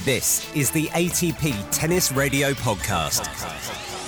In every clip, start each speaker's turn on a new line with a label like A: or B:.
A: This is the ATP Tennis Radio Podcast.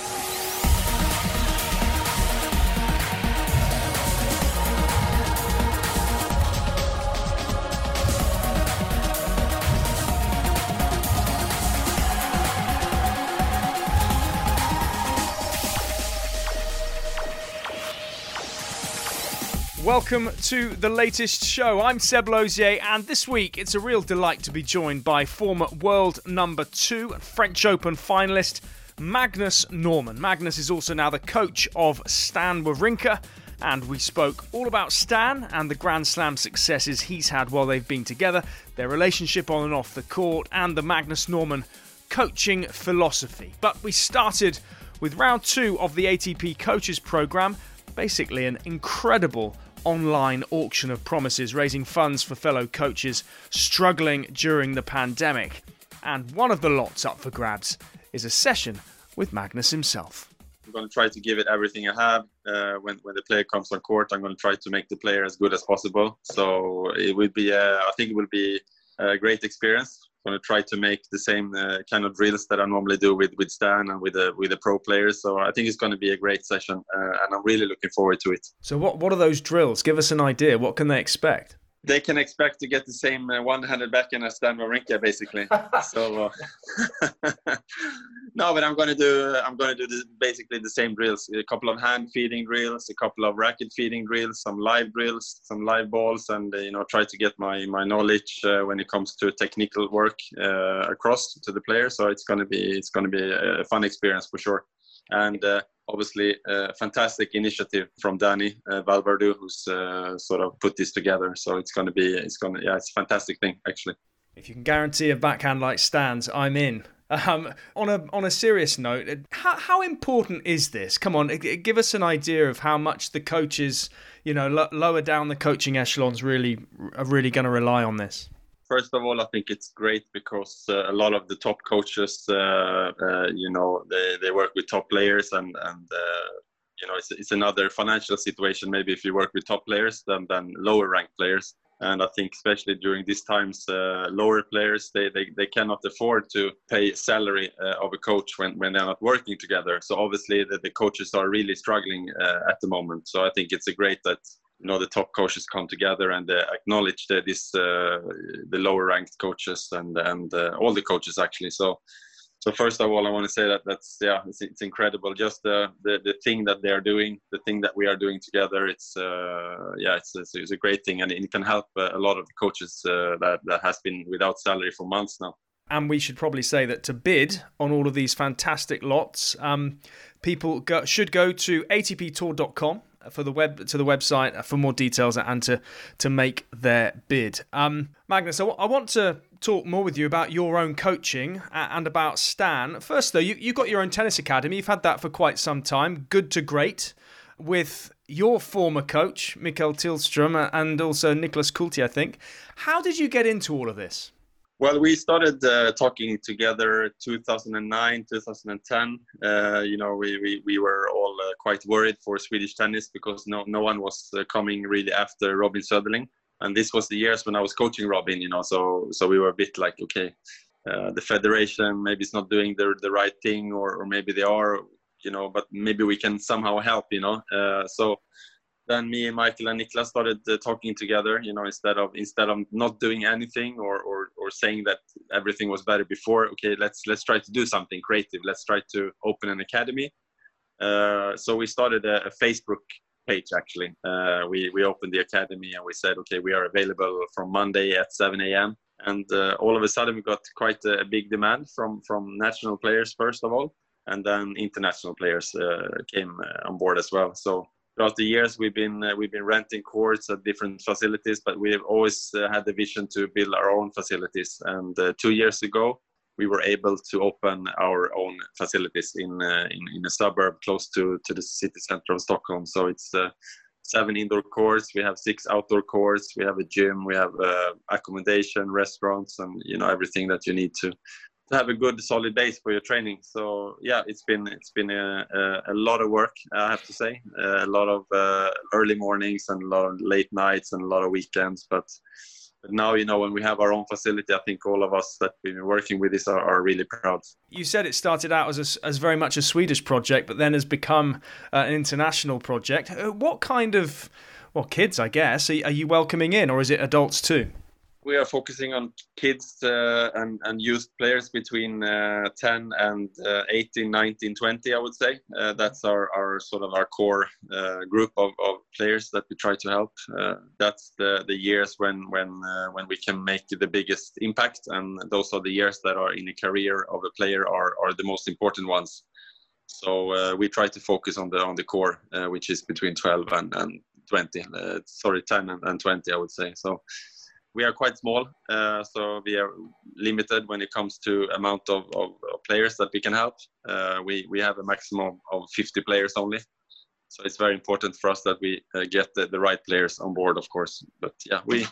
B: Welcome to the latest show. I'm Seb Lozier, and this week it's a real delight to be joined by former world number two and French Open finalist Magnus Norman. Magnus is also now the coach of Stan Wawrinka, and we spoke all about Stan and the Grand Slam successes he's had while they've been together, their relationship on and off the court, and the Magnus Norman coaching philosophy. But we started with round two of the ATP Coaches Programme, basically an incredible online auction of promises, raising funds for fellow coaches struggling during the pandemic. And one of the lots up for grabs is a session with Magnus himself.
C: I'm going to try to give it everything I have. Uh, when, when the player comes on court, I'm going to try to make the player as good as possible. So it would be, uh, I think it will be a great experience going to try to make the same uh, kind of drills that I normally do with with Stan and with the with the pro players. So I think it's going to be a great session, uh, and I'm really looking forward to it.
B: So what what are those drills? Give us an idea. What can they expect?
C: They can expect to get the same uh, one-handed backhand as Stan Wawrinka, basically. so uh, no, but I'm going to do I'm going to do basically the same drills: a couple of hand feeding drills, a couple of racket feeding drills, some live drills, some live balls, and uh, you know try to get my my knowledge uh, when it comes to technical work uh, across to the players. So it's going to be it's going to be a fun experience for sure. And uh, obviously a fantastic initiative from Danny uh, Vallverdu, who's uh, sort of put this together. So it's going to be, it's going to, yeah, it's a fantastic thing actually.
B: If you can guarantee a backhand like Stan's, I'm in. Um, on a on a serious note, how how important is this? Come on, give us an idea of how much the coaches, you know, lower down the coaching echelons, really are really going to rely on this
C: first of all, I think it's great because uh, a lot of the top coaches, uh, uh, you know, they, they work with top players and and uh, you know it's, it's another financial situation maybe if you work with top players than than lower ranked players. And I think especially during these times, uh, lower players they, they, they cannot afford to pay salary of a coach when, when they're not working together. So obviously the, the coaches are really struggling at the moment. So I think it's a great that you know the top coaches come together and uh, acknowledge the, this uh, the lower ranked coaches and and uh, all the coaches actually. So so first of all i want to say that that's yeah it's, it's incredible. Just the, the the thing that they are doing the thing that we are doing together it's uh, yeah it's, it's, it's, a great thing. And it can help a lot of the coaches uh, that that has been without salary for months now.
B: And we should probably say that to bid on all of these fantastic lots, um, people go, should go to atptour.com for the web to the website for more details and to to make their bid. Um, Magnus, I, w- I want to talk more with you about your own coaching and about Stan. First, though, you you got your own tennis academy. You've had that for quite some time. Good to great, with your former coach Mikael Tillström and also Nicklas Kulti. I think. How did you get into all of this?
C: Well, we started uh, talking together 2009, 2010. Uh, you know, we, we, we were all uh, quite worried for Swedish tennis because no, no one was uh, coming really after Robin Söderling. And this was the years when I was coaching Robin, you know, so, so we were a bit like, okay, uh, the federation maybe it's not doing the, the right thing or, or maybe they are, you know, but maybe we can somehow help, you know. Uh, so then me and Michael and Nicklas started uh, talking together. You know, instead of instead of not doing anything or, or or saying that everything was better before. Okay, let's let's try to do something creative. Let's try to open an academy. Uh, so we started a, a Facebook page actually. Uh, we we opened the academy and we said, okay, we are available from Monday at 7 a.m. And uh, all of a sudden, we got quite a, a, big demand from from national players first of all, and then international players uh, came uh, on board as well. So throughout the years we've been uh, we've been renting courts at different facilities but we have always uh, had the vision to build our own facilities. And uh, two years ago we were able to open our own facilities in uh, in, in, a suburb close to to the city center of stockholm. So it's uh, seven indoor courts we have six outdoor courts we have a gym we have uh, accommodation restaurants and you know everything that you need to to have a good solid base for your training. So yeah, it's been it's been a, a, a lot of work. I have to say, a lot of uh, early mornings and a lot of late nights and a lot of weekends. But But now, you know, when we have our own facility, I think all of us that we've been working with this are, are really proud.
B: You said it started out as a, as very much a Swedish project, but then has become uh, an international project. Uh, what kind of well, kids, I guess, are, are you welcoming in, or is it adults too?
C: We are focusing on kids uh, and, and youth players between uh, 10 and uh, 18 19 20 i would say. Uh, that's our, our sort of our core uh, group of, of players that we try to help. Uh, that's the, the years when when when we can make the biggest impact and those are the years that are in the career of a player are, are the most important ones. So we try to focus on the on the core which is between 12 and, and 20 sorry 10 and, and 20 i would say. So we are quite small, uh, so we are limited when it comes to amount of, of, of players that we can help. Uh, we we have a maximum of 50 players only, so it's very important for us that we uh, get the, the right players on board, of course. But yeah, we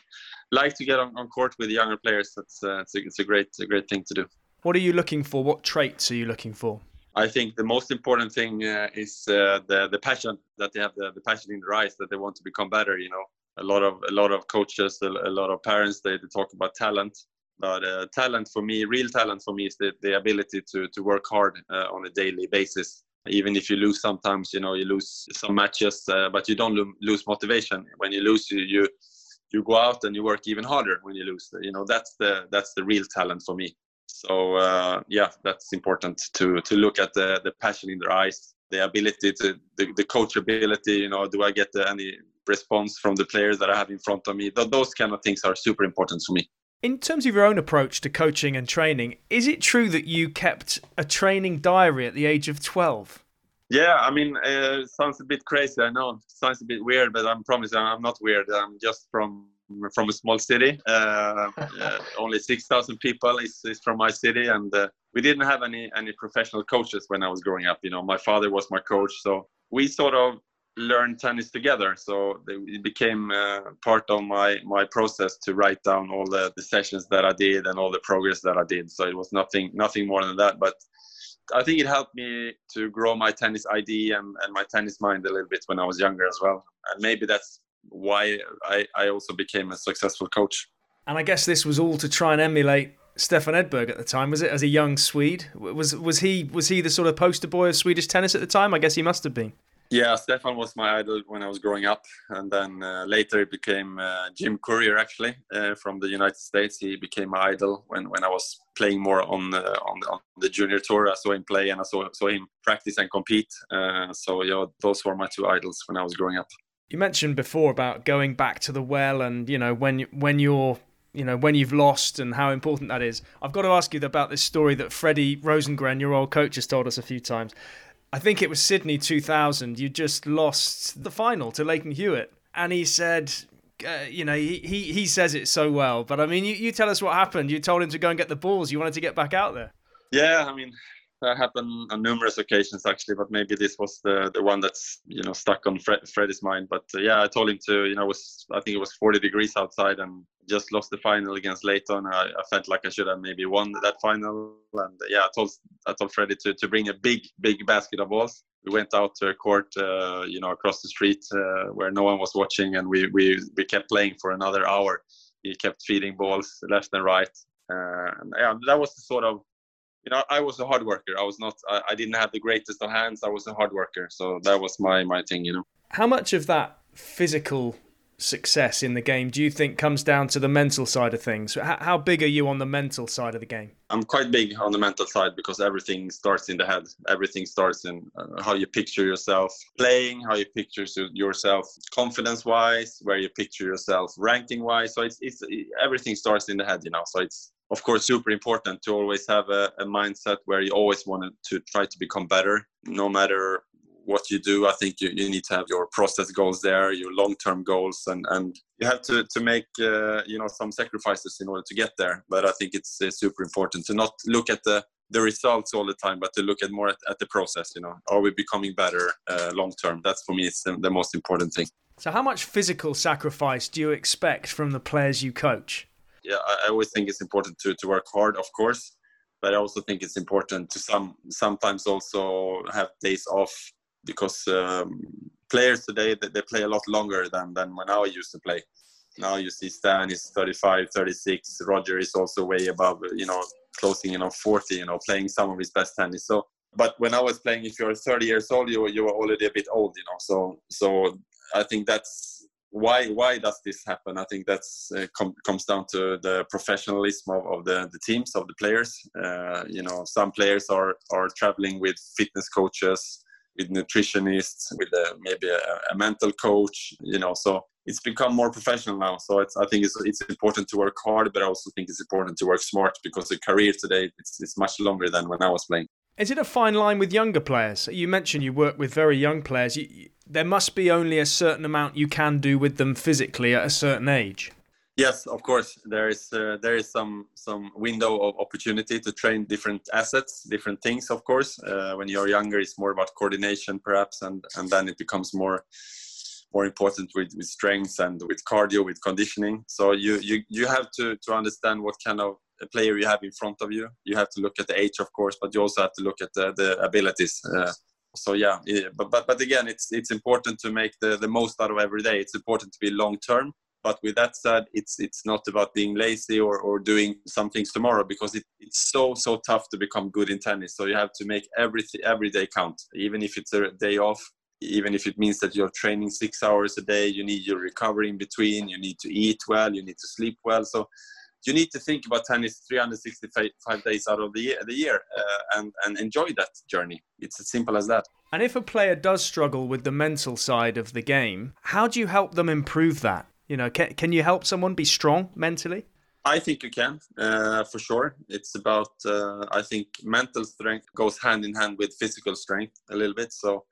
C: like to get on, on court with younger players. That's uh, it's, a, it's a great a great thing to do.
B: What are you looking for? What traits are you looking for?
C: I think the most important thing uh, is uh, the the passion that they have the, the passion in their eyes that they want to become better. You know, a lot of a lot of coaches, a, a lot of parents, they, they, talk about talent. But uh, talent for me, real talent for me, is the, the ability to to work hard uh, on a daily basis. Even if you lose, sometimes you know you lose some matches, uh, but you don't lo- lose motivation. When you lose, you, you you go out and you work even harder when you lose. You know that's the that's the real talent for me. So uh, yeah, that's important to to look at the the passion in their eyes, the ability to the, the coachability. You know, do I get any response from the players that I have in front of me. Those kind of things are super important for me.
B: In terms of your own approach to coaching and training, is it true that you kept a training diary at the age of 12?
C: Yeah, I mean, uh, sounds a bit crazy. I know it sounds a bit weird, but I'm promising I'm not weird. I'm just from from a small city. Uh, uh, only 6,000 people is, is from my city, and uh, we didn't have any any professional coaches when I was growing up. You know, my father was my coach, so we sort of learn tennis together. So it became uh, part of my my process to write down all the, the sessions that I did and all the progress that I did. So it was nothing nothing more than that. But I think it helped me to grow my tennis ID and, and my tennis mind a little bit when I was younger as well. And maybe that's why I, I also became a successful coach.
B: And I guess this was all to try and emulate Stefan Edberg at the time, was it? As a young Swede, was was he was he the sort of poster boy of Swedish tennis at the time? I guess he must have been.
C: Yeah, Stefan was my idol when I was growing up, and then uh, later it became uh, Jim Courier actually uh, from the United States. He became my idol when, when I was playing more on on, on, the junior tour. I saw him play and I saw saw him practice and compete. Uh, so yeah, those were my two idols when I was growing up.
B: You mentioned before about going back to the well, and you know when when you're you know when you've lost and how important that is. I've got to ask you about this story that Freddie Rosengren, your old coach, has told us a few times. I think it was Sydney 2000. You just lost the final to Lleyton Hewitt, and he said, uh, you know, he, he he says it so well. But I mean, you, you tell us what happened. You told him to go and get the balls. You wanted to get back out there.
C: Yeah, I mean, that happened on numerous occasions actually, but maybe this was the the one that's you know stuck on Fred, Freddie's mind. But uh, yeah, I told him to you know was I think it was 40 degrees outside and just lost the final against Lleyton. I, I felt like I should have maybe won that final. And yeah, I told I told Freddie to to bring a big big basket of balls. We went out to a court, uh, you know, across the street uh, where no one was watching, and we we we kept playing for another hour. He kept feeding balls left and right. Uh, and yeah, that was the sort of you know, I was a hard worker. I was not. I, I, didn't have the greatest of hands. I was a hard worker, so that was my my thing. You know.
B: How much of that physical success in the game do you think comes down to the mental side of things? How, big are you on the mental side of the game?
C: I'm quite big on the mental side because everything starts in the head. Everything starts in uh, how you picture yourself playing, how you picture yourself confidence-wise, where you picture yourself ranking-wise. So it's it's everything starts in the head, you know. So it's of course super important to always have a, a mindset where you always want to try to become better no matter what you do. I think you, you need to have your process goals there your long-term goals and and you have to to make uh, you know some sacrifices in order to get there. But i think it's uh, super important to not look at the the results all the time but to look at more at, at the process you know. Are we becoming better uh, long term that's for me it's the, the most important thing.
B: So how much physical sacrifice do you expect from the players you coach?
C: Yeah, I always think it's important to, to work hard, of course, but I also think it's important to some sometimes also have days off because um, players today they, they play a lot longer than than when I used to play. now you see Stan is 35, 36. Roger is also way above, you know, closing in on 40, you know, playing some of his best tennis. So, but when I was playing, if you're 30 years old, you you were already a bit old, you know. So so I think that's why why does this happen? I think that's uh, com- comes down to the professionalism of, of the, the teams of the players. Uh, you know, some players are are traveling with fitness coaches, with nutritionists, with a, maybe a, a, mental coach. You know, so it's become more professional now. So it's I think it's it's important to work hard, but I also think it's important to work smart because the career today it's, it's much longer than when I was playing.
B: Is it a fine line with younger players? You mentioned you work with very young players. You, there must be only a certain amount you can do with them physically at a certain age.
C: Yes, of course. There is uh, there is some some window of opportunity to train different assets, different things. Of course, uh, when you're younger, it's more about coordination, perhaps, and and then it becomes more more important with, with strength and with cardio, with conditioning. So you you you have to to understand what kind of player you have in front of you. You have to look at the age, of course, but you also have to look at the, the abilities. Uh, so yeah, but, but but again, it's it's important to make the, the most out of every day. It's important to be long term. But with that said, it's it's not about being lazy or, or doing some things tomorrow because it, it's so so tough to become good in tennis. So you have to make every every day count, even if it's a day off, even if it means that you're training six hours a day. You need your recovery in between. You need to eat well. You need to sleep well. So you need to think about tennis 365 days out of the year, the year uh, and, and enjoy that journey. It's as simple as that.
B: And if a player does struggle with the mental side of the game, how do you help them improve that? You know, can, can you help someone be strong mentally?
C: I think you can, uh, for sure. It's about, uh, I think mental strength goes hand in hand with physical strength a little bit. So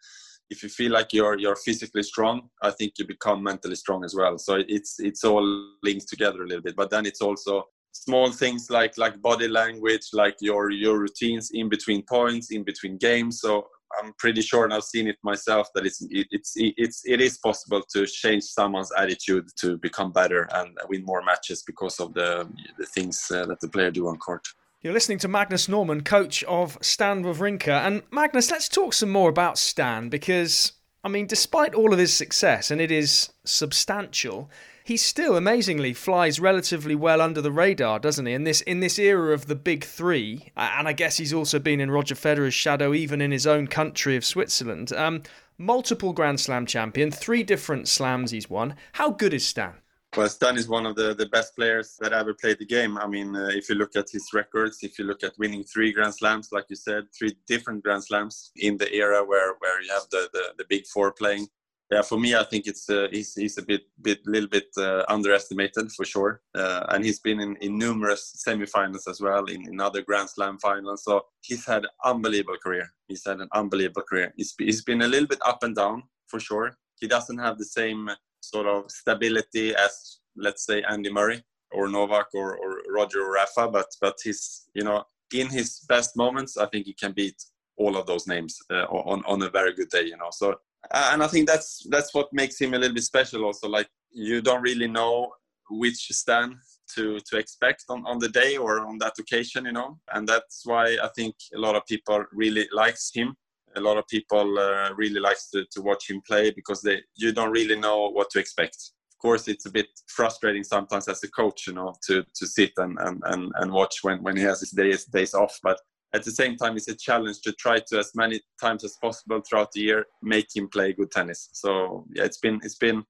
C: if you feel like you're you're physically strong, I think you become mentally strong as well. So it's it's all linked together a little bit. But then it's also small things like like body language, like your your routines in between points, in between games. So I'm pretty sure, and I've seen it myself, that it's it's it's it is possible to change someone's attitude to become better and win more matches because of the the things uh, that the player do on court.
B: You're listening to Magnus Norman, coach of Stan Wawrinka. And Magnus, let's talk some more about Stan because, I mean, despite all of his success, and it is substantial, he still amazingly flies relatively well under the radar, doesn't he? In this in this era of the big three, and I guess he's also been in Roger Federer's shadow, even in his own country of Switzerland. Um, multiple Grand Slam champion, three different slams he's won. How good is Stan?
C: Well, Stan is one of the, the best players that ever played the game. I mean, uh, if you look at his records, if you look at winning three Grand Slams, like you said, three different Grand Slams in the era where, where you have the, the, the big four playing. Yeah, for me, I think it's uh, he's, he's a bit bit little bit uh, underestimated for sure, uh, and he's been in, in numerous semifinals as well, in, in other Grand Slam finals. So he's had an unbelievable career. He's had an unbelievable career. He's, he's been a little bit up and down for sure. He doesn't have the same sort of stability as let's say Andy Murray or Novak or, or Roger or Rafa, but but he's you know in his best moments, I think he can beat all of those names uh, on on a very good day. You know, so and I think that's that's what makes him a little bit special. Also, like you don't really know which Stan to to expect on, on the day or on that occasion you know and that's why i think a lot of people really likes him a lot of people uh, really likes to, to watch him play because they you don't really know what to expect of course it's a bit frustrating sometimes as a coach you know to to sit and and, and, and watch when, when he has his days days off but at the same time it's a challenge to try to as many times as possible throughout the year make him play good tennis so yeah it's been it's been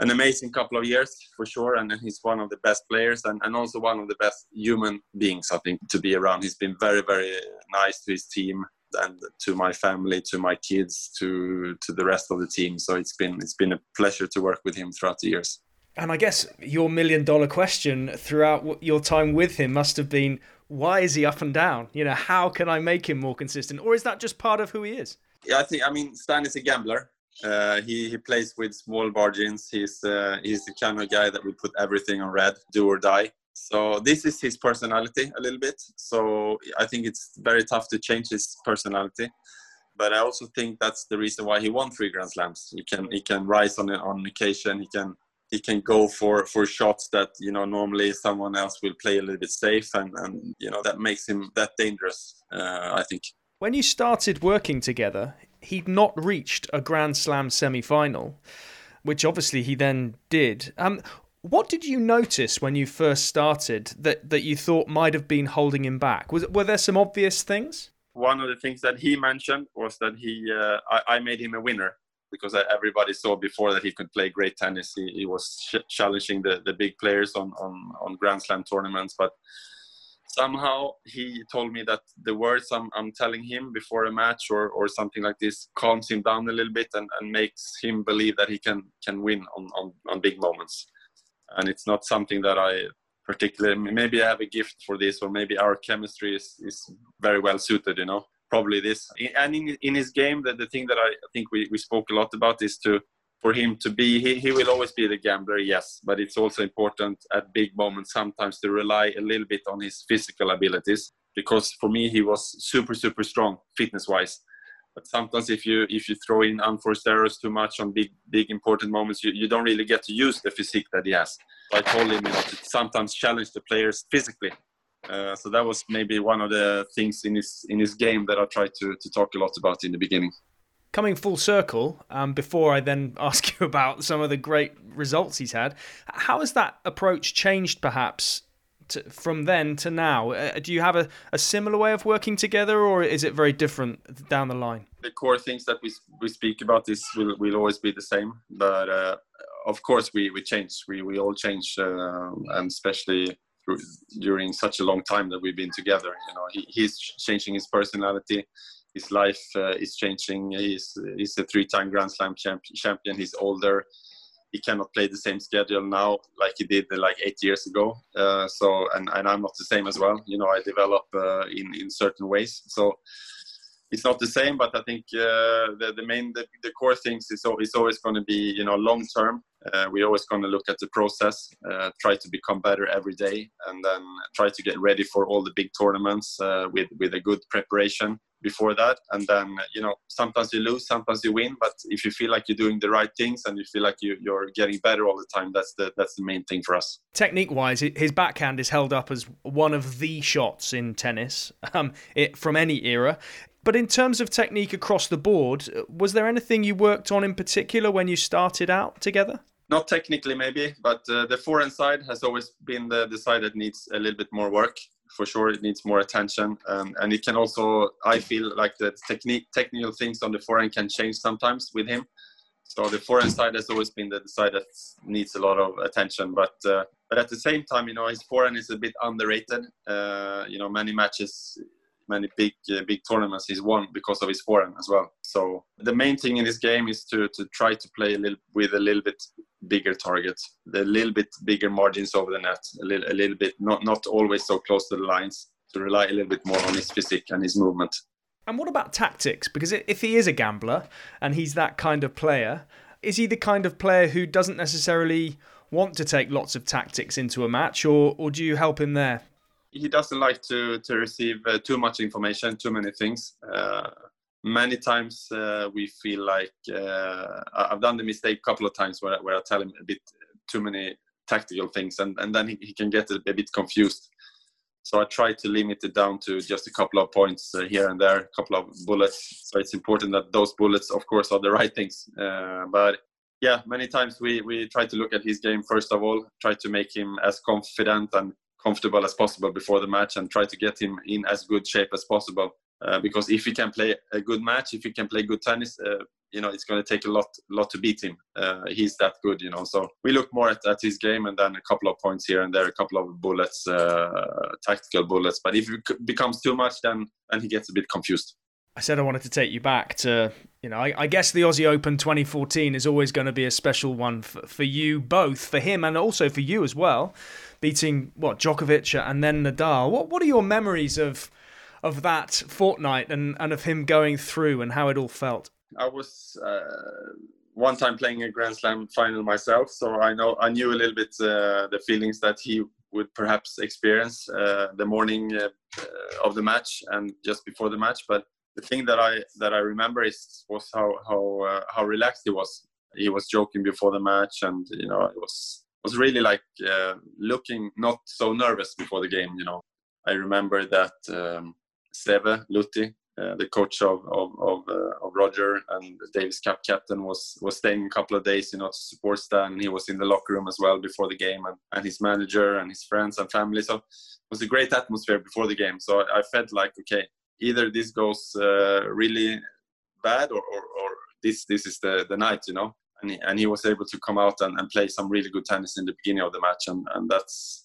C: an amazing couple of years for sure and, he's one of the best players and, and also one of the best human beings i think to be around he's been very very nice to his team and to my family, to my kids, to to the rest of the team. So it's been it's been a pleasure to work with him throughout the years.
B: And I guess your million dollar question throughout your time with him must have been why is he up and down? You know, how can I make him more consistent? Or is that just part of who he is?
C: Yeah, I think I mean Stan is a gambler. Uh, he he plays with small margins. He's uh, he's the kind of guy that will put everything on red, do or die. So this is his personality a little bit. So I think it's very tough to change his personality. But I also think that's the reason why he won three Grand Slams. He can he can rise on on occasion. He can he can go for for shots that you know normally someone else will play a little bit safe, and and you know that makes him that dangerous. Uh, I think.
B: When you started working together, he'd not reached a Grand Slam semi final, which obviously he then did. Um, What did you notice when you first started that, that you thought might have been holding him back? Was, were there some obvious things?
C: One of the things that he mentioned was that he, uh, I, I, made him a winner because everybody saw before that he could play great tennis. He, he was challenging the, the big players on, on, on Grand Slam tournaments, but somehow he told me that the words I'm, I'm telling him before a match or, or something like this calms him down a little bit and, and makes him believe that he can, can win on, on, on big moments and it's not something that I particularly maybe I have a gift for this or maybe our chemistry is, is very well suited you know probably this and in, in his game that the thing that I think we, we spoke a lot about is to for him to be he, he will always be the gambler yes but it's also important at big moments sometimes to rely a little bit on his physical abilities because for me he was super super strong fitness wise but sometimes if you if you throw in unforced errors too much on big big important moments, you, you don't really get to use the physique that he has. So I told him you know, to sometimes challenge the players physically. Uh, so that was maybe one of the things in his in his game that I tried to to talk a lot about in the beginning.
B: Coming full circle, um, before I then ask you about some of the great results he's had, how has that approach changed perhaps to, from then to now? Uh, do you have a, a similar way of working together, or is it very different down the line?
C: The core things that we we speak about this will, will always be the same, but uh, of course we, we change. We we all change, uh, and especially during such a long time that we've been together. You know, he, he's changing his personality. His life uh, is changing. He's he's a three-time Grand Slam champ- champion. He's older he cannot play the same schedule now like he did like eight years ago. Uh, so and, and I'm not the same as well. You know, I develop uh, in in certain ways. So it's not the same, but I think uh, the the main the, the core things is is always going to be you know long term. Uh, we're always going to look at the process, uh, try to become better every day, and then try to get ready for all the big tournaments uh, with with a good preparation before that. And then you know sometimes you lose sometimes you win but if you feel like you're doing the right things and you feel like you, you're getting better all the time that's the that's the main thing for us.
B: Technique wise his backhand is held up as one of the shots in tennis um, it, from any era but in terms of technique across the board was there anything you worked on in particular when you started out together?
C: Not technically maybe but uh, the forehand side has always been the, the side that needs a little bit more work. For sure it needs more attention um, and it can also i feel like the technique technical things on the forehand can change sometimes with him. So the forehand side has always been the side that needs a lot of attention but uh, but at the same time you know his forehand is a bit underrated. Uh, you know many matches many big uh, big tournaments he's won because of his forehand as well. So the main thing in this game is to to try to play a little with a little bit bigger targets, the little bit bigger margins over the net, a little a little bit not not always so close to the lines. To rely a little bit more on his physique and his movement.
B: And what about tactics? Because if he is a gambler and he's that kind of player, is he the kind of player who doesn't necessarily want to take lots of tactics into a match, or, or do you help him there?
C: He doesn't like to to receive uh, too much information, too many things. Uh, many times uh, we feel like uh, I've done the mistake a couple of times where, where I tell him a bit too many tactical things, and, and then he, he can get a, a bit confused. So I try to limit it down to just a couple of points uh, here and there, a couple of bullets. So it's important that those bullets, of course, are the right things. Uh, but yeah, many times we, we try to look at his game first of all, try to make him as confident and comfortable as possible before the match and try to get him in as good shape as possible. Uh, because if he can play a good match, if he can play good tennis, uh, you know, it's going to take a lot, lot to beat him. Uh, he's that good, you know. So we look more at, at, his game and then a couple of points here and there, a couple of bullets, uh, tactical bullets. But if it becomes too much, then then he gets a bit confused.
B: I said I wanted to take you back to, you know, I, I, guess the Aussie Open 2014 is always going to be a special one for, for you both, for him and also for you as well, beating what Djokovic and then Nadal. What what are your memories of of that fortnight and, and of him going through and how it all felt?
C: I was uh, one time playing a Grand Slam final myself, so I know I knew a little bit uh, the feelings that he would perhaps experience uh, the morning uh, of the match and just before the match, but the thing that I that I remember is was how how uh, how relaxed he was. He was joking before the match, and you know, it was was really like uh, looking not so nervous before the game. You know, I remember that um, Seve Luthi uh, the coach of of of, uh, of Roger and Davis Cup captain was was staying a couple of days, you know, to support Stan. He was in the locker room as well before the game, and, and his manager and his friends and family. So it was a great atmosphere before the game. So I, I felt like okay, either this goes uh, really bad or, or, or this this is the the night, you know. And he, and he was able to come out and, and play some really good tennis in the beginning of the match, and and that's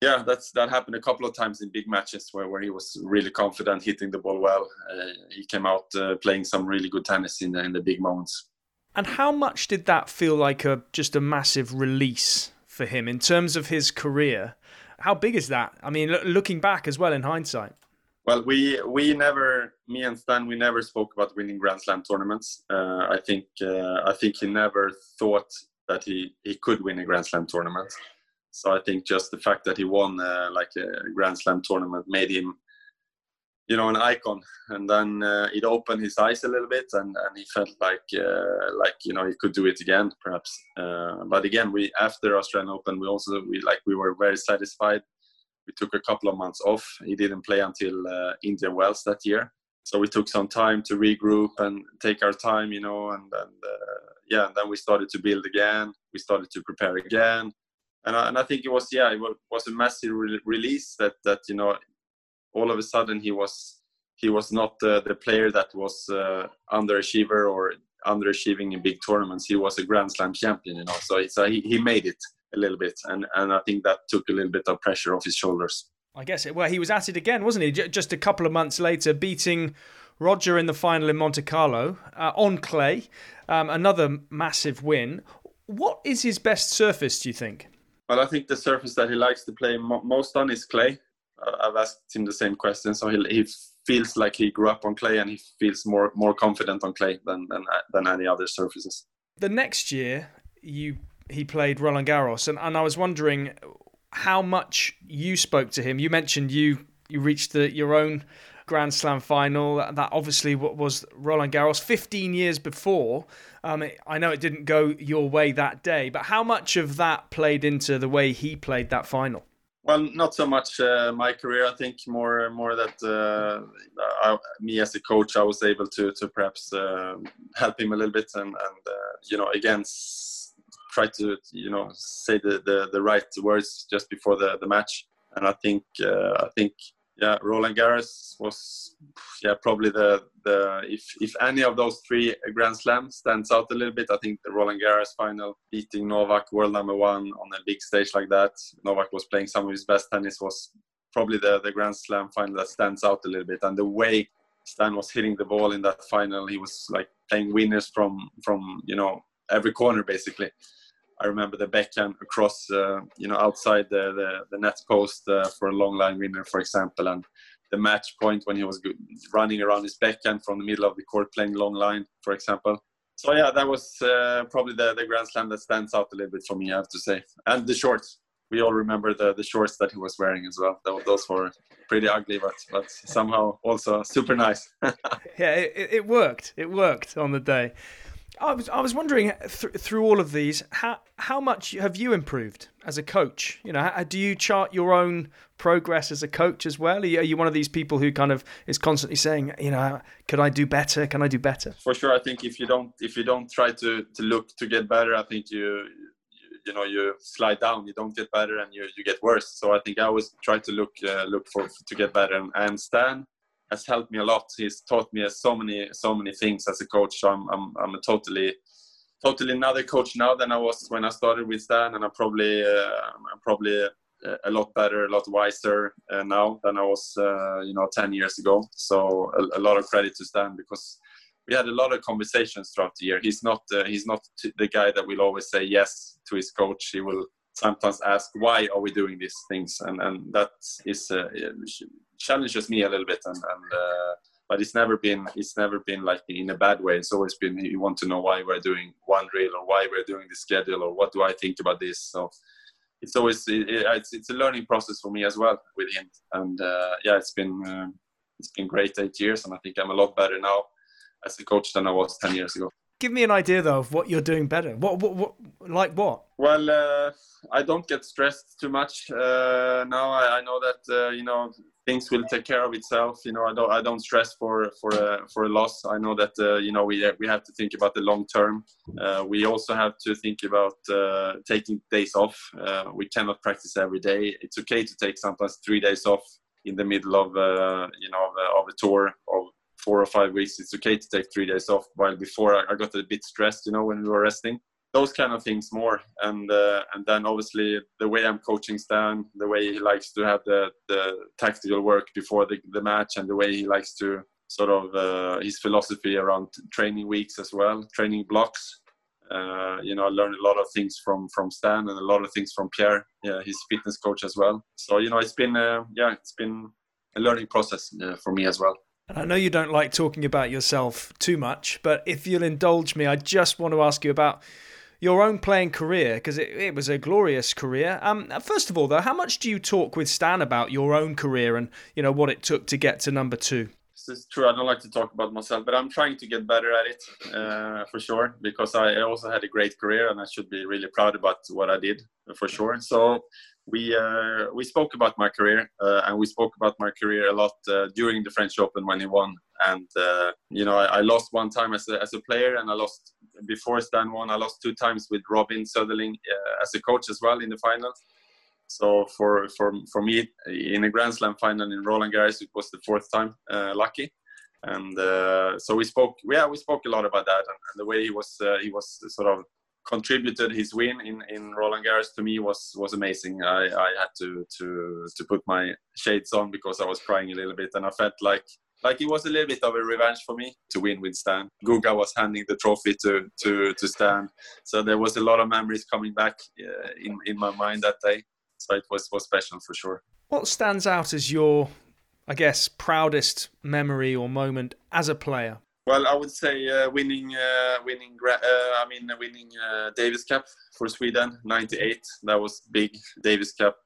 C: yeah, that's that happened a couple of times in big matches where, where he was really confident, hitting the ball well. Uh, he came out uh, playing some really good tennis in the, in the big moments.
B: And how much did that feel like a just a massive release for him in terms of his career? How big is that? I mean, looking back as well in hindsight.
C: Well, we we never, me and Stan, we never spoke about winning Grand Slam tournaments. Uh, I think uh, I think he never thought that he he could win a Grand Slam tournament. So I think just the fact that he won uh, like a Grand Slam tournament made him, you know, an icon. And then uh, it opened his eyes a little bit, and, and he felt like uh, like you know he could do it again, perhaps. Uh, but again, we after Australian Open, we also we like we were very satisfied. We took a couple of months off. He didn't play until Indian Wells that year, so we took some time to regroup and take our time, you know, and and uh, yeah, and then we started to build again. We started to prepare again and I, and I think it was yeah it was a massive re- release that that you know all of a sudden he was he was not uh, the player that was uh, underachiever or underachieving in big tournaments. He was a Grand Slam champion, you know. So uh, he, he made it a little bit, and and I think that took a little bit of pressure off his shoulders.
B: I guess it. Well, he was at it again, wasn't he? Just a couple of months later, beating Roger in the final in Monte Carlo uh, on clay. Um, another massive win. What is his best surface? Do you think?
C: Well, I think the surface that he likes to play mo- most on is clay. Uh, I've asked him the same question, so he, he feels like he grew up on clay and he feels more more confident on clay than than, than any other surfaces.
B: The next year, you he played Roland Garros, and, and I was wondering how much you spoke to him. You mentioned you you reached the your own Grand Slam final. That obviously was Roland Garros 15 years before. Um, I know it didn't go your way that day, but how much of that played into the way he played that final?
C: Well, not so much uh, my career. I think more more that uh, I, me as a coach, I was able to to perhaps uh, help him a little bit, and and uh, you know again try to you know say the, the, the right words just before the, the match. And I think uh, I think yeah, Roland Garros was yeah probably the the if if any of those three Grand Slams stands out a little bit, I think the Roland Garros final, beating Novak, world number one on a big stage like that. Novak was playing some of his best tennis. Was probably the the Grand Slam final that stands out a little bit, and the way Stan was hitting the ball in that final, he was like playing winners from from you know every corner basically. I remember the backhand across, uh, you know, outside the, the, the net post uh, for a long line winner, for example, and the match point when he was running around his backhand from the middle of the court playing long line, for example. So yeah, that was uh, probably the, the Grand Slam that stands out a little bit for me, I have to say. And the shorts. We all remember the, the shorts that he was wearing as well. Those were pretty ugly, but but somehow also super nice.
B: yeah, it, it worked. It worked on the day. I was I was wondering th- through all of these, how how much have you improved as a coach? You know, how, do you chart your own progress as a coach as well? Are you, are you, one of these people who kind of is constantly saying, you know, could I do better? Can I do better?
C: For sure, I think if you don't if you don't try to to look to get better, I think you you know you slide down. You don't get better, and you you get worse. So I think I always try to look uh, look for to get better. And, and Stan has helped me a lot. He's taught me so many so many things as a coach. So I'm I'm, I'm a totally totally another coach now than I was when I started with Stan, and I'm probably uh, I'm probably a lot better, a lot wiser uh, now than I was uh, you know 10 years ago. So a, a, lot of credit to Stan because we had a lot of conversations throughout the year. He's not uh, he's not the guy that will always say yes to his coach. He will sometimes ask why are we doing these things? And and that is uh, challenges me a little bit and, and uh, but it's never been it's never been like in a bad way. It's always been you want to know why we're doing one drill or why we're doing the schedule or what do i think about this? So it's always it, it's, it's a learning process for me as well with him. And uh, yeah it's been uh, it's been great eight years and i think i'm a lot better now as a coach than i was 10 years ago
B: Give me an idea though of what you're doing better. What, what, what like what?
C: Well, uh, I don't get stressed too much uh, now. I, I, know that uh, you know things will take care of itself. You know, I don't I don't stress for for a for a loss. I know that uh, you know we we have to think about the long term. Uh, we also have to think about uh, taking days off. we cannot practice every day. It's okay to take sometimes three days off in the middle of you know of, of a tour of four or five weeks, it's okay to take three days off. While before I, got a bit stressed, you know, when we were resting. Those kind of things more, and uh, and then obviously the way I'm coaching Stan, the way he likes to have the the tactical work before the, the match, and the way he likes to sort of uh, his philosophy around training weeks as well, training blocks. Uh, you know, I learned a lot of things from from Stan and a lot of things from Pierre, yeah, his fitness coach as well. So you know, it's been uh, yeah, it's been a learning process uh, for me as well.
B: And I know you don't like talking about yourself too much, but if you'll indulge me, I just want to ask you about your own playing career because it, it, was a glorious career. Um, first of all, though, how much do you talk with Stan about your own career and you know what it took to get to number two?
C: This is true. I don't like to talk about myself, but I'm trying to get better at it uh, for sure because I also had a great career and I should be really proud about what I did for sure. So we uh, we spoke about my career uh, and we spoke about my career a lot uh, during the French Open when he won. And uh, you know, I, I, lost one time as a, as a player, and I lost before Stan won. I lost two times with Robin Söderling uh, as a coach as well in the final. So for for for me in a Grand Slam final in Roland Garros, it was the fourth time uh, lucky. And so we spoke, yeah, we spoke a lot about that and, and the way he was he was sort of contributed his win in, in Roland Garros to me was was amazing. I, I had to to to put my shades on because I was crying a little bit, and I felt like like it was a little bit of a revenge for me to win with Stan. Guga was handing the trophy to to to Stan, so there was a lot of memories coming back uh, in in my mind that day. So it was was special for sure.
B: What stands out as your, I guess, proudest memory or moment as a player?
C: Well, I would say uh, winning, uh, winning. Uh, I mean, winning uh, Davis Cup for Sweden, '98. That was big. Davis Cup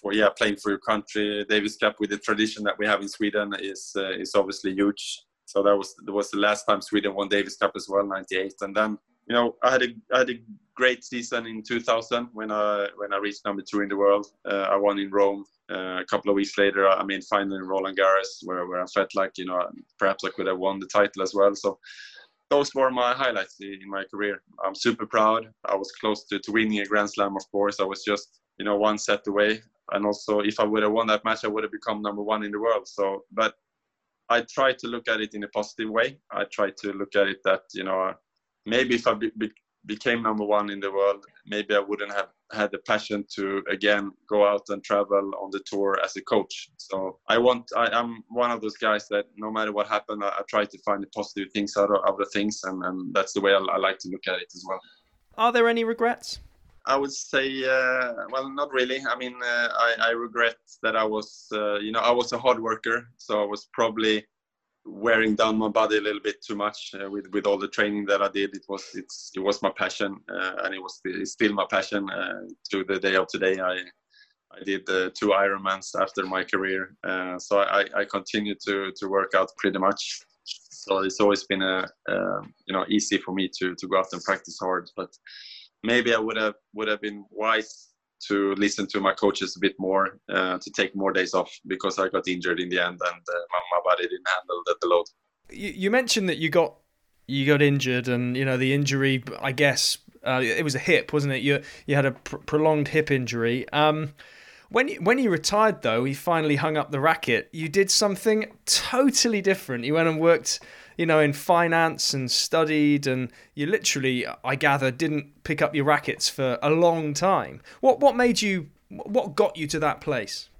C: for yeah, playing for your country. Davis Cup with the tradition that we have in Sweden is uh, is obviously huge. So that was that was the last time Sweden won Davis Cup as well, '98. And then you know, I had a I had a great season in 2000 when I when I reached number two in the world. Uh, I won in Rome. Uh, a couple of weeks later, I mean, finally in Roland Garros, where, where I felt like you know perhaps I could have won the title as well. So those were my highlights in my career. I'm super proud. I was close to, to winning a Grand Slam, of course. I was just you know one set away, and also if I would have won that match, I would have become number one in the world. So, but I try to look at it in a positive way. I try to look at it that you know maybe if I be, be, became number one in the world, maybe I wouldn't have had the passion to again go out and travel on the tour as a coach. So I want, I, am one of those guys that no matter what happened, I, I try to find the positive things out of, out of things, and, and that's the way I, I, like to look at it as well.
B: Are there any regrets?
C: I would say, uh, well, not really. I mean, uh, I, I, regret that I was, uh, you know, I was a hard worker, so I was probably wearing down my body a little bit too much uh, with with all the training that I did. It was it's it was my passion, uh, and it was it's still my passion uh, to the day of today. I I did two Ironmans after my career, uh, so I, I continue to to work out pretty much. So it's always been a you know easy for me to to go out and practice hard, but maybe I would have would have been wise to listen to my coaches a bit more, uh, to take more days off because I got injured in the end and uh, my, my, body didn't handle the, the load.
B: You, you, mentioned that you got you got injured, and you know the injury. I guess uh, it was a hip, wasn't it? You you had a pr- prolonged hip injury. Um, when when you retired, though, he finally hung up the racket. You did something totally different. You went and worked you know, in finance and studied, and you literally, I gather, didn't pick up your rackets for a long time. What what made you? What got you to that place?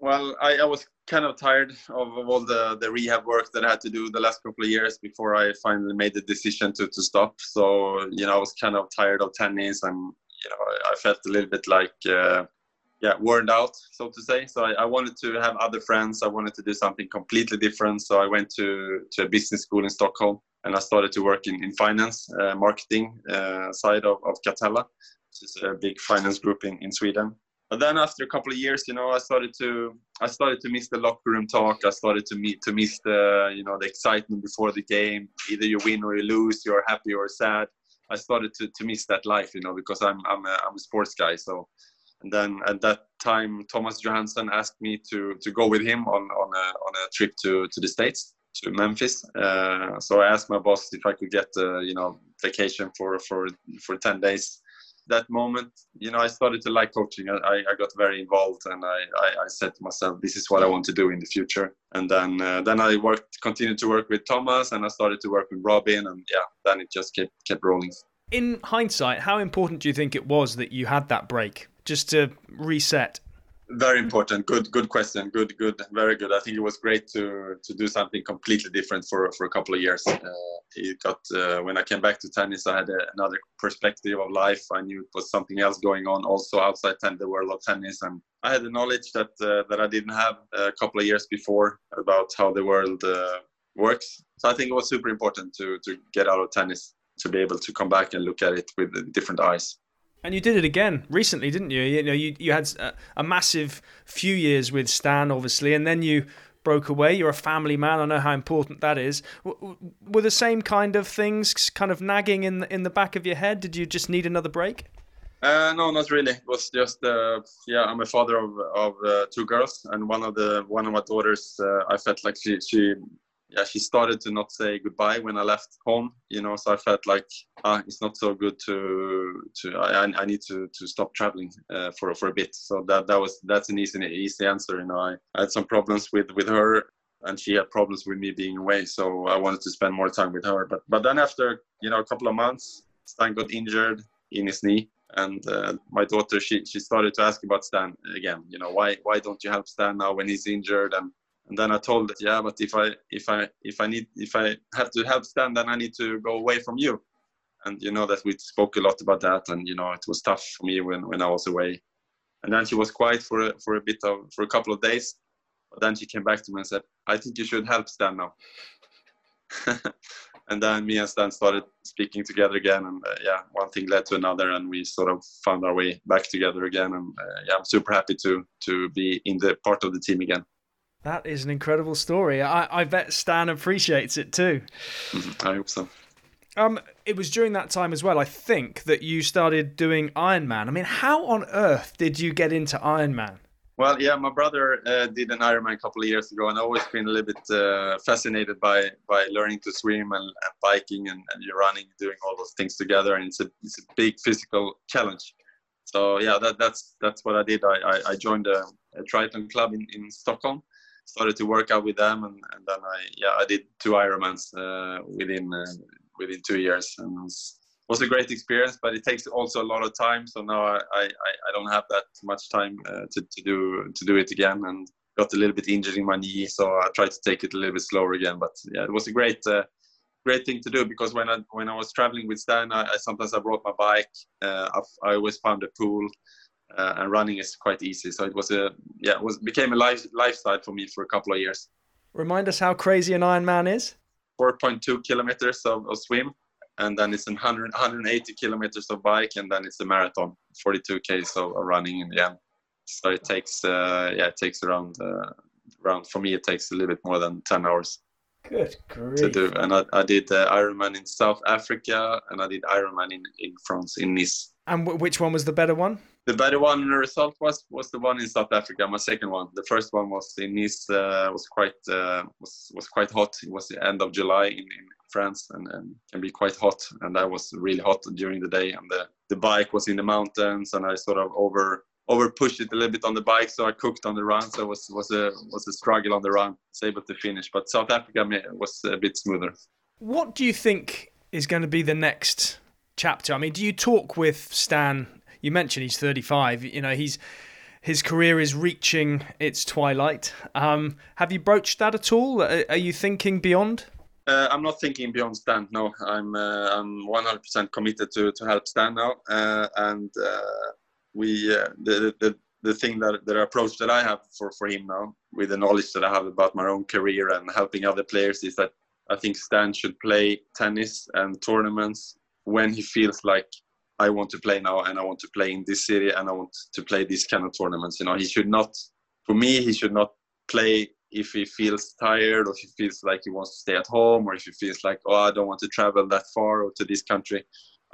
C: Well, I, I was kind of tired of, all the, the rehab work that I had to do the last couple of years before I finally made the decision to, to stop. So, you know, I was kind of tired of tennis and, you know, I felt a little bit like uh, yeah worn out so to say so I, I, wanted to have other friends i wanted to do something completely different so i went to, to a business school in stockholm and i started to work in, in finance uh, marketing uh, side of, of catella which is a big finance group in, in sweden but then after a couple of years, you know, I started to I started to miss the locker room talk. I started to meet to miss the you know the excitement before the game. Either you win or you lose, you're happy or sad. I started to, to miss that life, you know, because I'm I'm a, I'm a sports guy. So, then at that time, Thomas Johansson asked me to to go with him on on a on a trip to to the states to Memphis. Uh, so I asked my boss if I could get uh, you know vacation for for for ten days that moment, you know, I started to like coaching. I, I got very involved, and I, I, I, said to myself, "This is what I want to do in the future." And then uh, then I worked, continued to work with Thomas, and I started to work with Robin, and yeah, then it just kept kept rolling.
B: In hindsight, how important do you think it was that you had that break just to reset?
C: very important. Good good question. Good good. Very good. I think it was great to to do something completely different for for a couple of years. Uh, it got uh, when i came back to tennis i had a, another perspective of life. I knew it was something else going on also outside the world of tennis. And i had the knowledge that uh, that i didn't have a couple of years before about how the world uh, works. So i think it was super important to to get out of tennis to be able to come back and look at it with different eyes
B: and you did it again recently, didn't you? You know, you, you had a, a, massive few years with Stan, obviously, and then you broke away. You're a family man. I know how important that is. were the same kind of things kind of nagging in the, in the back of your head? Did you just need another break?
C: Uh, no, not really. It was just uh, yeah. I'm a father of of uh, two girls, and one of the one of my daughters. Uh, I felt like she she yeah, she started to not say goodbye when I left home. You know, so I felt like ah, it's not so good to to I, I need to to stop traveling uh, for for a bit. So that that was that's an easy easy answer. You know, I, I had some problems with with her, and she had problems with me being away. So I wanted to spend more time with her. But but then after you know a couple of months, Stan got injured in his knee. And uh, my daughter, she, she started to ask about Stan again. You know, why why don't you help Stan now when he's injured? And and then I told that yeah, but if I if I if I need if I have to help Stan, then I need to go away from you. And you know that we spoke a lot about that, and you know it was tough for me when when I was away. And then she was quiet for a, for a bit of for a couple of days, but then she came back to me and said, "I think you should help Stan now." and then me and Stan started speaking together again, and uh, yeah, one thing led to another, and we sort of found our way back together again. And uh, yeah, I'm super happy to to be in the part of the team again.
B: That is an incredible story. I, I bet Stan appreciates it too.
C: I hope so.
B: Um, it was during that time as well, I think, that you started doing Ironman. I mean, how on earth did you get into Ironman?
C: Well, yeah, my brother uh, did an Ironman a couple of years ago, and I've always been a little bit uh, fascinated by by learning to swim and, and biking and, and running, doing all those things together. And it's a it's a big physical challenge. So yeah, that, that's that's what I did. I, I, I joined a, a triathlon club in, in Stockholm, started to work out with them, and, and then I yeah I did two Ironmans uh, within uh, within two years, and it was, was, a great experience. But it takes also a lot of time, so now I I, I don't have that much time uh, to, to do to do it again, and got a little bit injured in my knee, so I tried to take it a little bit slower again. But yeah, it was a great. Uh, great thing to do because when I when I was traveling with Stan, I, I sometimes I brought my bike. Uh, I always found a pool uh, and running is quite easy. So it was a yeah, it was became a life, lifestyle for me for a couple of years.
B: Remind us how crazy an Ironman is.
C: 4.2 kilometers of, of swim, and then it's 100, 180 kilometers of bike, and then it's a marathon, 42 k of, of running in the end. So it takes uh, yeah, it takes around uh, around for me it takes a little bit more than 10 hours.
B: Good grief.
C: to do. And I, I did uh, Ironman in South Africa, and I did Ironman in, in France in Nice.
B: And w- which one was the better one?
C: The better one result was was the one in South Africa. My second one. The first one was in Nice. Uh, was quite uh, was was quite hot. It was the end of July in, in France, and, and can be quite hot. And I was really hot during the day. And the the bike was in the mountains, and I sort of over over pushed it a little bit on the bike, so I cooked on the run. So it was was a was a struggle on the run. I Was able to finish, but South Africa was a bit smoother.
B: What do you think is going to be the next chapter? I mean, do you talk with Stan you mentioned he's 35. You know, he's his career is reaching its twilight. Um, have you broached that at all? Are, you thinking beyond?
C: Uh, I'm not thinking beyond Stan. No, I'm uh, I'm 100% committed to to help Stan now, uh, and uh, we uh, the, the the thing that the approach that I have for for him now, with the knowledge that I have about my own career and helping other players, is that I think Stan should play tennis and tournaments when he feels like I want to play now, and I want to play in this city, and I want to play these kind of tournaments. You know, he should not, for me, he should not play if he feels tired or if he feels like he wants to stay at home or if he feels like oh i don't want to travel that far or to this country.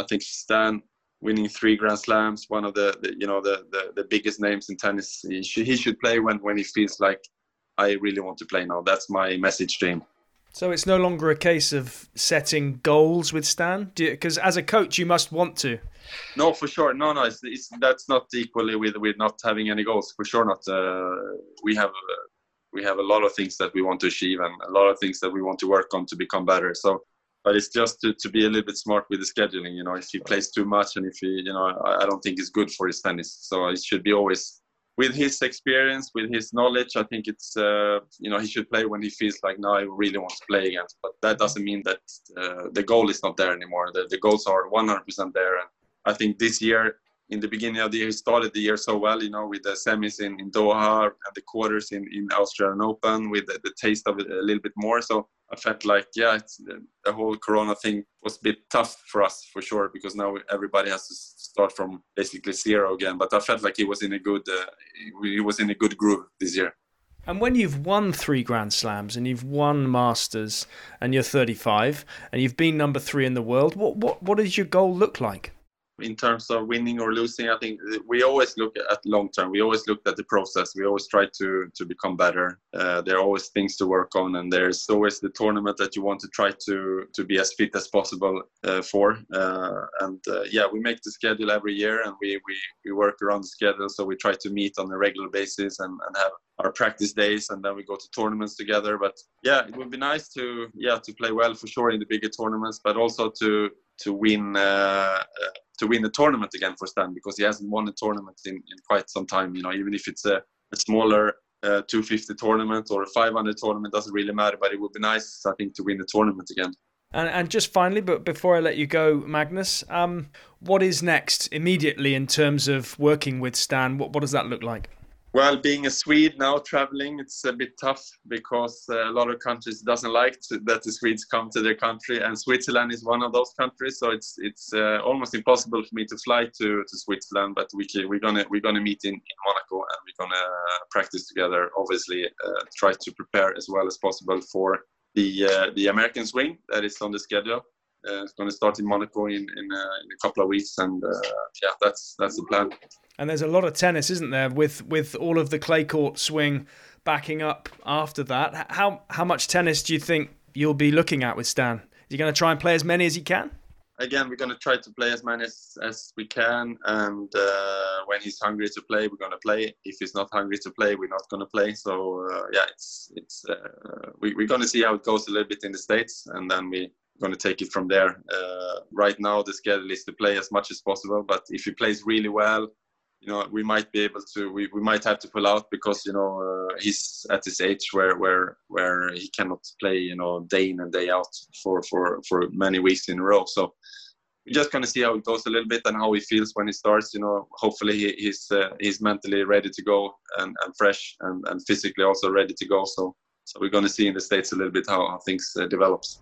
C: I think stan winning three grand slams one of the, the you know the, the, the biggest names in tennis he should, he should play when when he feels like i really want to play now. That's my message to him
B: so it's no longer a case of setting goals with Stan, because as a coach you must want to.
C: No, for sure. No, no, it's, it's, that's not equally with with not having any goals. For sure, not. Uh, we have uh, we have a lot of things that we want to achieve and a lot of things that we want to work on to become better. So, but it's just to, to be a little bit smart with the scheduling. You know, if he plays too much and if he, you know, I, I don't think it's good for his tennis. So it should be always with his experience, with his knowledge. I think it's, uh, you know, he should play when he feels like now I really want to play again. But that doesn't mean that uh, the goal is not there anymore. The, the goals are 100% there. And I think this year in the beginning of the year, he started the year so well, you know, with the semis in, in Doha and the quarters in, in Australian Open with the, the taste of it a little bit more. So I felt like, yeah, the, the, whole Corona thing was a bit tough for us for sure because now everybody has to start from basically zero again. But I felt like he was in a good, uh, he was in a good groove this year.
B: And when you've won three Grand Slams and you've won Masters and you're 35 and you've been number three in the world, what what what does your goal look like?
C: In terms of winning or losing i think we always look at long term. We always look at the process. We always try to to become better. Uh, there are always things to work on and there's always the tournament that you want to try to to be as fit as possible uh, for. Uh, and uh, yeah we make the schedule every year and we, we we work around the schedule. So we try to meet on a regular basis and, and have our practice days and then we go to tournaments together. But yeah it would be nice to yeah to play well for sure in the bigger tournaments but also to to win uh, uh, to win the tournament again for Stan because he hasn't won a tournament in, in quite some time. You know, even if it's a, a smaller uh, 250 tournament or a 500 tournament, doesn't really matter. But it would be nice, I think, to win the tournament again.
B: And, and just finally, but before I let you go, Magnus, um, what is next immediately in terms of working with Stan? What, what does that look like?
C: Well, being a Swede now traveling, it's a bit tough because uh, a lot of countries doesn't like to, that the Swedes come to their country, and Switzerland is one of those countries. So it's it's uh, almost impossible for me to fly to, to Switzerland. But we we're gonna we're gonna meet in, in Monaco and we're gonna practice together. Obviously, uh, try to prepare as well as possible for the uh, the American swing that is on the schedule. Uh, it's going to start in Monaco in in, uh, in, a couple of weeks, and yeah, that's that's the plan.
B: And there's a lot of tennis, isn't there, with with all of the clay court swing backing up after that. How how much tennis do you think you'll be looking at with Stan? Are you going to try and play as many as you can?
C: Again, we're going to try to play as many as, as we can, and uh, when he's hungry to play, we're going to play. If he's not hungry to play, we're not going to play. So uh, yeah, it's it's uh, we, we're going to see how it goes a little bit in the states, and then we going to take it from there. Uh, right now, the schedule is to play as much as possible, but if he plays really well, you know we might be able to we, we might have to pull out because you know uh, he's at this age where where where he cannot play you know day in and day out for for for many weeks in a row. So we're just gonna see how it goes a little bit and how he feels when he starts you know. Hopefully he, he's uh, he's mentally ready to go and, and fresh and, and physically also ready to go. So so we're gonna see in the states a little bit how, how things uh, develops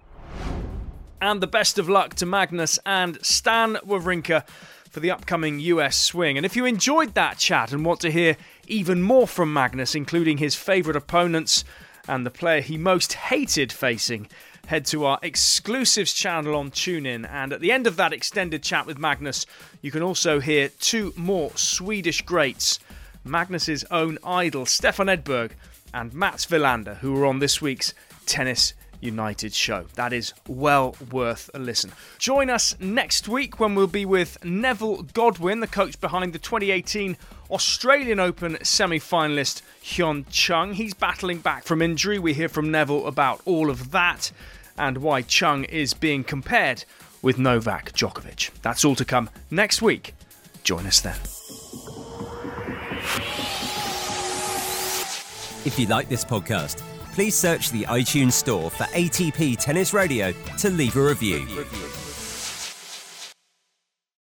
B: and the best of luck to Magnus and Stan Wawrinka for the upcoming US swing. And if you enjoyed that chat and want to hear even more from Magnus, including his favourite opponents and the player he most hated facing, head to our exclusives channel on TuneIn. And at the end of that extended chat with Magnus, you can also hear two more Swedish greats Magnus's own idol, Stefan Edberg, and Mats Wilander, who were on this week's Tennis United show. That is well worth a listen. Join us next week when we'll be with Neville Godwin, the coach behind the 2018 Australian Open semi finalist Hyun Chung. He's battling back from injury. We hear from Neville about all of that and why Chung is being compared with Novak Djokovic. That's all to come next week. Join us then.
A: If you like this podcast, please search the iTunes Store for ATP Tennis Radio to leave a review.